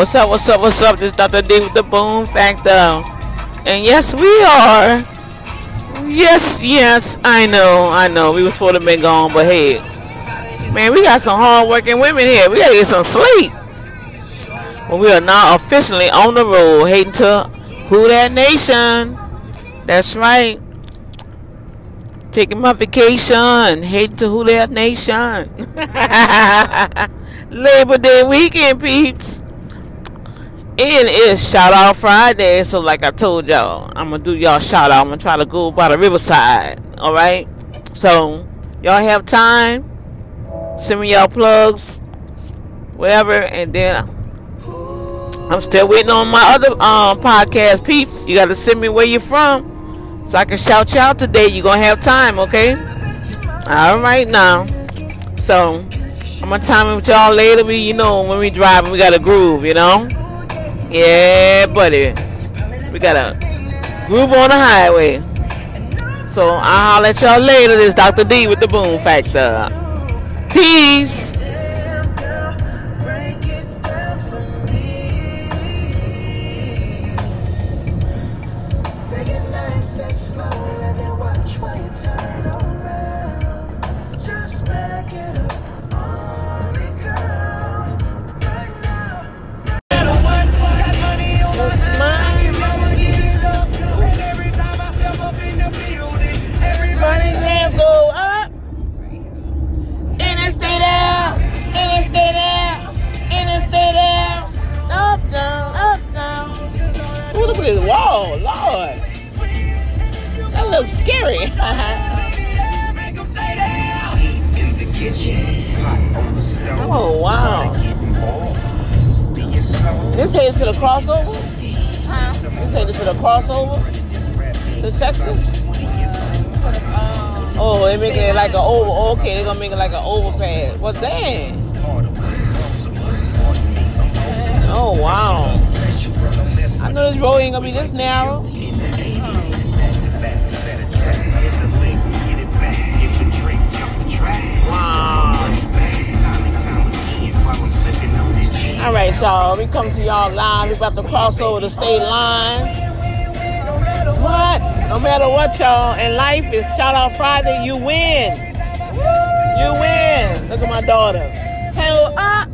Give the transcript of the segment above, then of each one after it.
What's up, what's up, what's up? This is Dr. D with the Boom Factor. And yes, we are. Yes, yes, I know, I know. We was supposed to be gone, but hey. Man, we got some hard working women here. We gotta get some sleep. Well, we are now officially on the road, heading to Who That Nation. That's right. Taking my vacation, heading to Who That Nation. Labor Day weekend, peeps. And it's shout out Friday, so like I told y'all, I'm gonna do y'all shout out. I'm gonna try to go by the riverside. Alright? So y'all have time. Send me y'all plugs, whatever, and then I'm still waiting on my other um, podcast peeps. You gotta send me where you're from. So I can shout you out today. You're gonna have time, okay? Alright now. So I'm gonna time it with y'all later. We you know when we drive we got a groove, you know? Yeah, buddy. We got a groove on the highway. So I'll holler at y'all later. This Dr. D with the Boom Factor. Peace. Oh wow! This headed to the crossover. Huh? This headed to the crossover. The Texas. Oh, they making it like an over. Oh, okay, they're gonna make it like an overpass. Well, dang. Oh wow! I know this road ain't gonna be this narrow. Y'all. We come to y'all live. We about to cross over the state line. What? No matter what, y'all. In life, is shout out Friday. You win. You win. Look at my daughter. Hell up.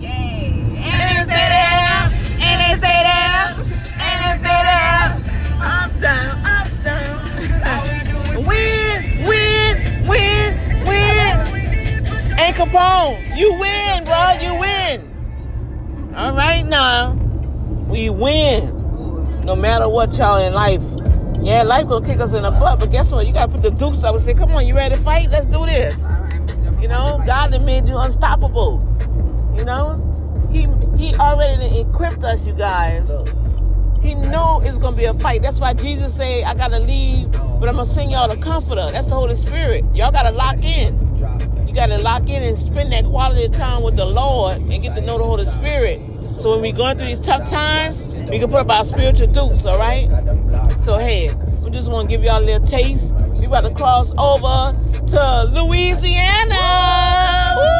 Yay. And it stay there. And it stay there. And it stay there. Up, down, up, down. win, win, win, win. And Capone, you win, bro. You win. All right now, we win. No matter what, y'all in life. Yeah, life gonna kick us in the butt, but guess what? You gotta put the dukes up and say, "Come on, you ready to fight? Let's do this." You know, God that made you unstoppable. You know, He He already equipped us, you guys. He know it's gonna be a fight. That's why Jesus said, "I gotta leave, but I'm gonna send y'all the Comforter." That's the Holy Spirit. Y'all gotta lock in. You gotta lock in and spend that quality time with the Lord and get to know the Holy Spirit. So when we going through these tough times, we can put up our spiritual dukes, all right? So hey, we just want to give y'all a little taste. We about to cross over to Louisiana. Woo!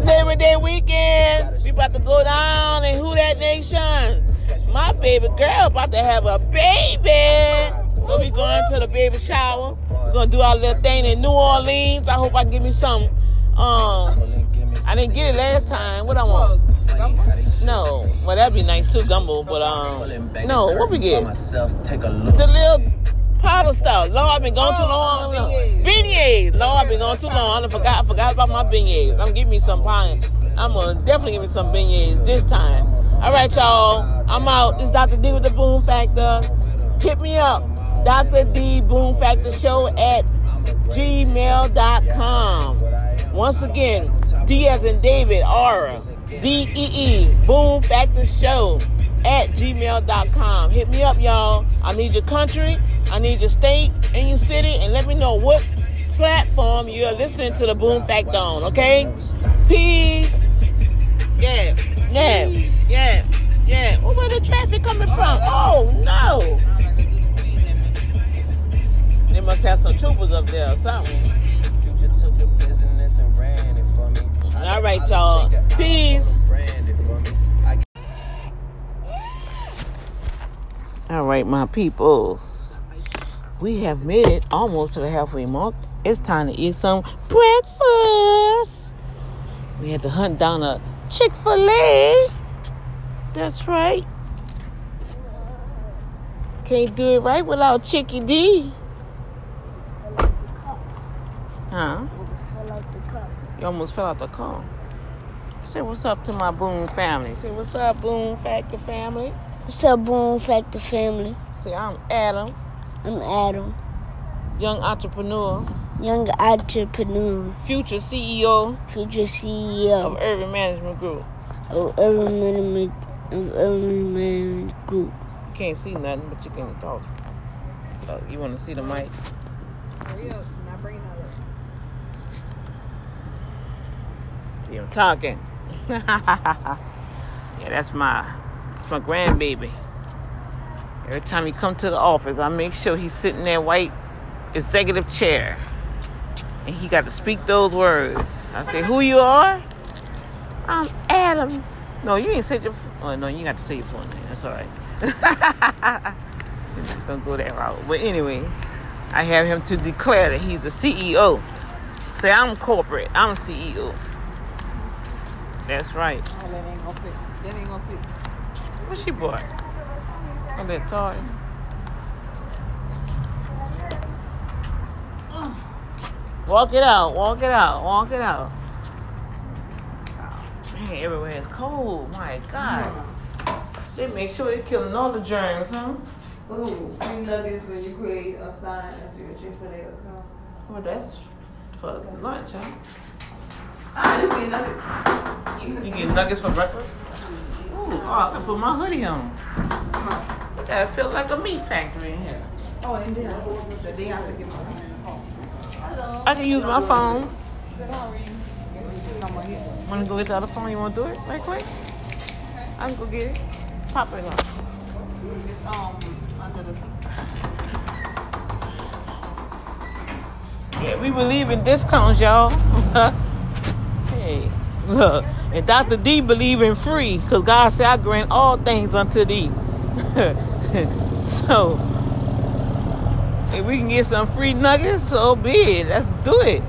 Labor Day weekend. About to go down and who that nation? My baby girl about to have a baby. So we going to the baby shower. We're gonna do our little thing in New Orleans. I hope I can give me some. Um, I didn't get it last time. What I want? No, well that'd be nice too, gumbo. But um, no, what we get? The little powder stuff. Lord, I've been going too long. Beignets. Lord, I've been going too long. I forgot. I forgot about my beignets. I'm giving me some pie. I'm gonna definitely give me some beignets this time. All right, y'all. I'm out. It's Dr. D with the Boom Factor. Hit me up. Dr. D Boom Factor Show at gmail.com. Once again, D as in David, Aura, D E E, Boom Factor Show at gmail.com. Hit me up, y'all. I need your country, I need your state and your city, and let me know what platform you're listening to the Boom Factor on, okay? Peace. The traffic coming from? Oh, no. They must have some troopers up there or something. All All right, y'all. Peace. All right, my peoples. We have made it almost to the halfway mark. It's time to eat some breakfast. We had to hunt down a Chick fil A. That's right. Can't do it right without Chicky D. Huh? Fell out the cup. You almost fell out the car. Say what's up to my Boom family. Say what's up, Boom Factor family. What's up, Boom Factor family? Say I'm Adam, I'm Adam, young entrepreneur, young entrepreneur, future CEO future CEO of Urban Management Group. of Urban Management, of Urban Management Group. You can't see nothing, but you can talk. Oh, you want to see the mic? Hurry up. Not bringing that up. See, I'm talking. yeah, that's my that's my grandbaby. Every time he come to the office, I make sure he's sitting in that white executive chair, and he got to speak those words. I say, "Who you are?" I'm Adam. No, you ain't said your. Oh no, you got to say your full name. That's all right. Don't go that route. But anyway, I have him to declare that he's a CEO. Say, I'm corporate. I'm CEO. That's right. Oh, that ain't gonna fit. That ain't gonna fit. What she bought? Oh, that toys. Walk it out, walk it out, walk it out. Oh, man, everywhere is cold. My God. They make sure they killing all the germs, huh? Ooh, you free nuggets when you create a sign at your Chick-fil-A account. Well, that's for lunch, huh? Ah, you get nuggets. You, get nuggets for breakfast? Ooh, oh, I can put my hoodie on. That feels like a meat factory in here. Oh, and then the day I forget my phone. Hello. I can use my phone. Sorry. Come on here. Wanna go get the other phone? You wanna do it right quick? I can go get it. Pop it on. Um, under the Yeah, we believe in discounts, y'all. hey, look, and Dr. D believe in free, because God said, I grant all things unto thee. so, if we can get some free nuggets, so be it. Let's do it.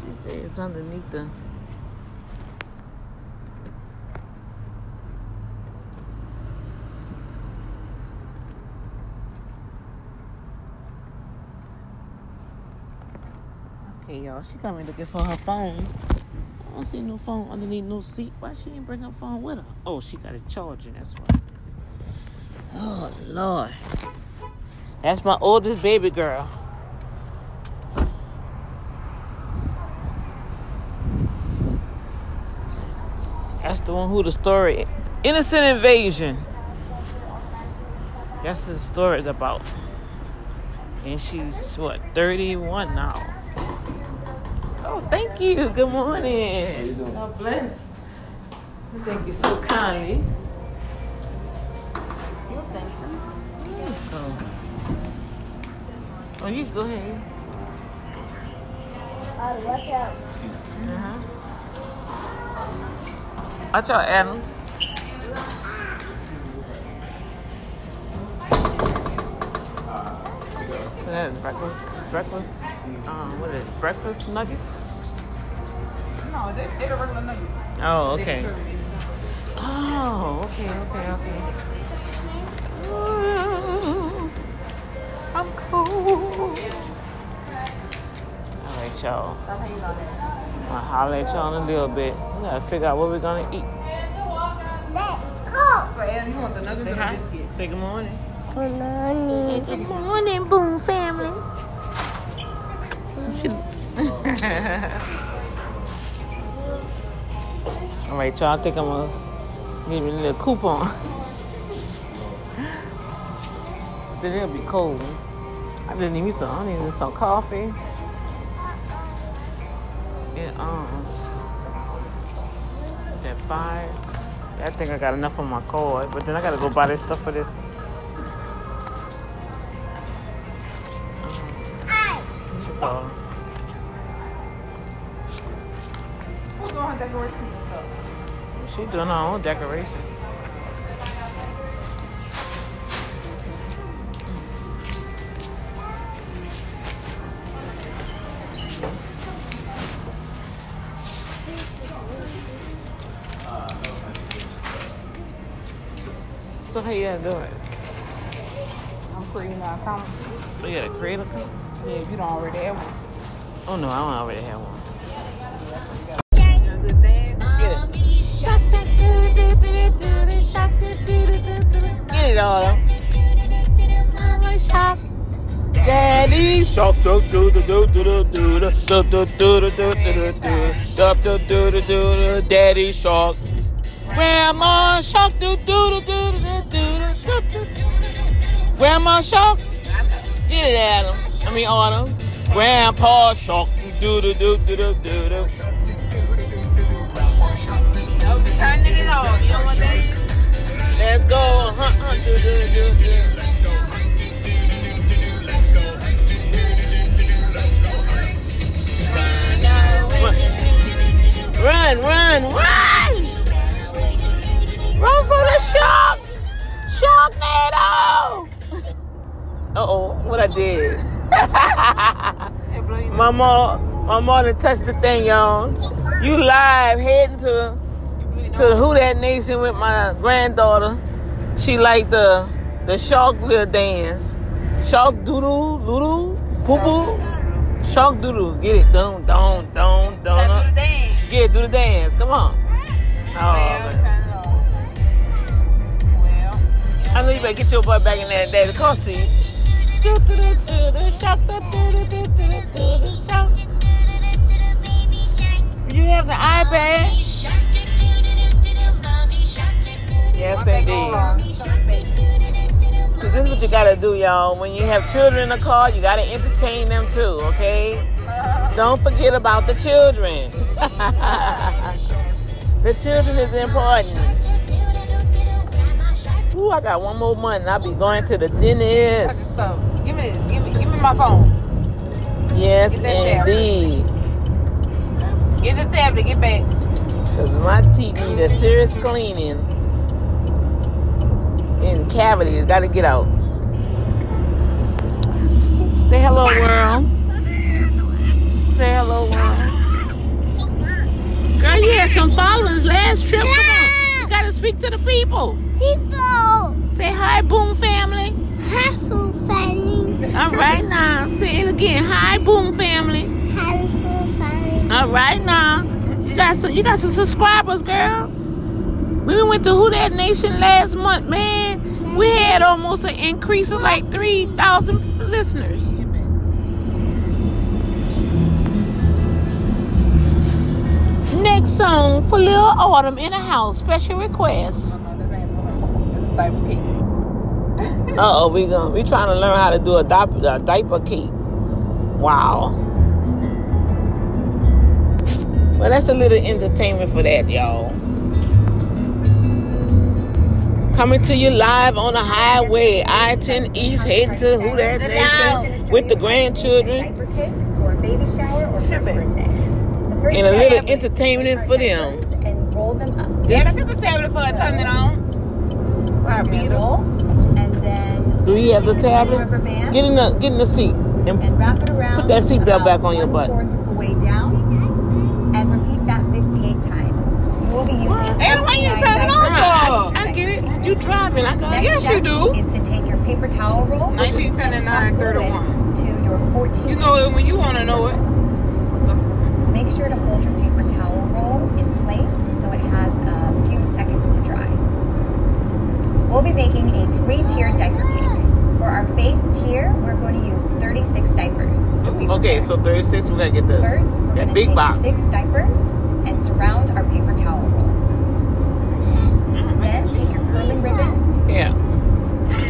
She it's underneath the. Okay, y'all. She got me looking for her phone. I don't see no phone underneath no seat. Why she didn't bring her phone with her? Oh, she got it charging. That's why. Oh Lord. That's my oldest baby girl. That's the one who the story. Innocent invasion. That's what the story is about. And she's what, 31 now. Oh, thank you. Good morning. God bless. Thank you so kindly. You think? Let's go. Oh, you go ahead. watch out. Uh-huh. Watch out, Adam. So that's breakfast. Breakfast. Um, what is it? Breakfast nuggets? No, they, they the regular nuggets. Oh, okay. serve it anytime. Oh, okay, okay, okay. Ooh, I'm cold. All right, y'all. Stop hating on that. I'll holler at y'all in a little bit. We gotta figure out what we're gonna eat. Let's go. So, Adam, you want the nuggets Say or the biscuit? Say good morning. Good morning. Good morning, Boom family. All right, y'all. I think I'm gonna give you a little coupon. then it'll be cold. I just need me some. I need some coffee um that fire. I think I got enough on my card, but then I gotta go buy this stuff for this. Um, She's doing her own decoration. How you gonna do it? I'm creating an account. So you gotta create a account? Yeah, if you don't already have one. Oh no, I don't already have one. Good dance. Get it all. Daddy shark do do do do do do do do do do do do do do do do do do do Daddy shark. Grandma shark do do do do do do do. Grandma shark, get it, Adam. I mean Autumn. Grandpa shark do do do do do do do. Let's go, huh, huh, do, do, do, do. Let's go, hunt, hunt, do, do, do, do. Run, run, run! I did? my mom, my mom done touched the thing, y'all. You live heading to to Who That Nation with my granddaughter. She like the the shark little dance. Shark doodle, doodle, poo poo. Shark doodle. Get it done, done, done, Gotta do the done. dance. Get it, do the dance. Come on. Oh, man. turn it on. Well, I know you better get your butt back in that daddy car seat. You have the iPad? Yes, once they go indeed. wrong. So this is what you gotta do, y'all. When you have children in the car, you gotta entertain them too, okay? Don't forget about the children. the children is important. Ooh, I got one more month and I'll be going to the dentist. Stuff. Give me this. Give me, give me my phone. Yes, Get that indeed. Get the tablet. Get back. Cause my teeth need a serious cleaning. And cavities gotta get out. Say hello, world. Say hello, world. Girl, you had some followers last trip. Come on. You gotta speak to the people. People, Say hi, Boom family. helpful family, All right now. Say it again. Hi, Boom family. helpful family. All right now. You got some. You got some subscribers, girl. We went to Who That Nation last month, man. We had almost an increase of like three thousand listeners. Next song for Lil Autumn in the house. Special request. No, no, this ain't for her. This is diaper cake. Uh oh, we going we trying to learn how to do a diaper, a diaper cake. Wow. Well, that's a little entertainment for that, y'all. Coming to you live on the highway, I-10 East, heading to Who That Nation with the grandchildren. diaper kit for a baby shower or first birthday. And a little entertainment for them. And roll them up. Yeah, This, this is a tablet for. Turn it on. Wow, And beautiful. Roll, and then do you have the take tablet? Get in the get in the seat and and wrap it around. Put that seatbelt back on your butt. one-fourth of the way down, and repeat that 58 times. You will be using. Adam, why you 59 turn it on diapers. for? I, I get it. You driving? I got Next it. Yes, you step do. Is to take your paper towel roll. and 1979, pump 31. fluid To your 14. You know it when you want to know it. Make sure to hold your paper towel roll in place so it has a few seconds to dry. We'll be making a three-tiered diaper cake. For our base tier, we're going to use 36 diapers. So be Okay, so 36, we're going to get the First, we're that going to big take box. six diapers and surround our paper towel roll. Mm-hmm. Then take your curling ribbon, Yeah.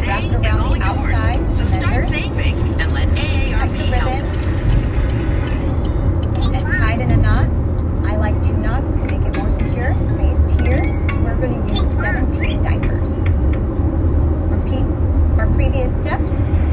wrap it around the outside to So start measure, saving and let cut AARP the help. ribbon, and tie it in a knot. I like two knots to make it more secure. Based here, we're going to use 17 diapers. Repeat our previous steps.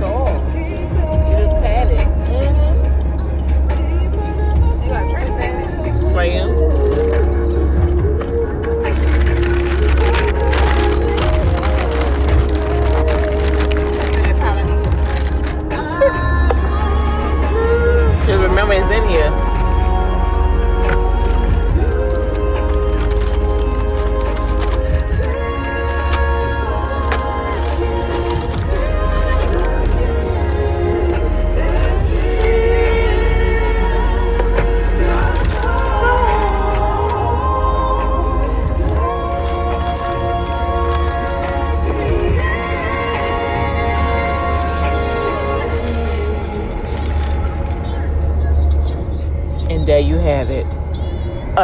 at all. You just panic. Mm-hmm.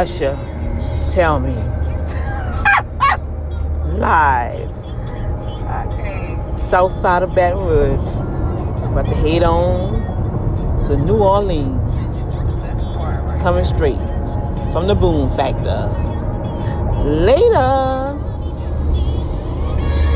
Usher, tell me. Live. South side of Baton Rouge. About to head on to New Orleans. Coming straight from the Boom Factor. Later.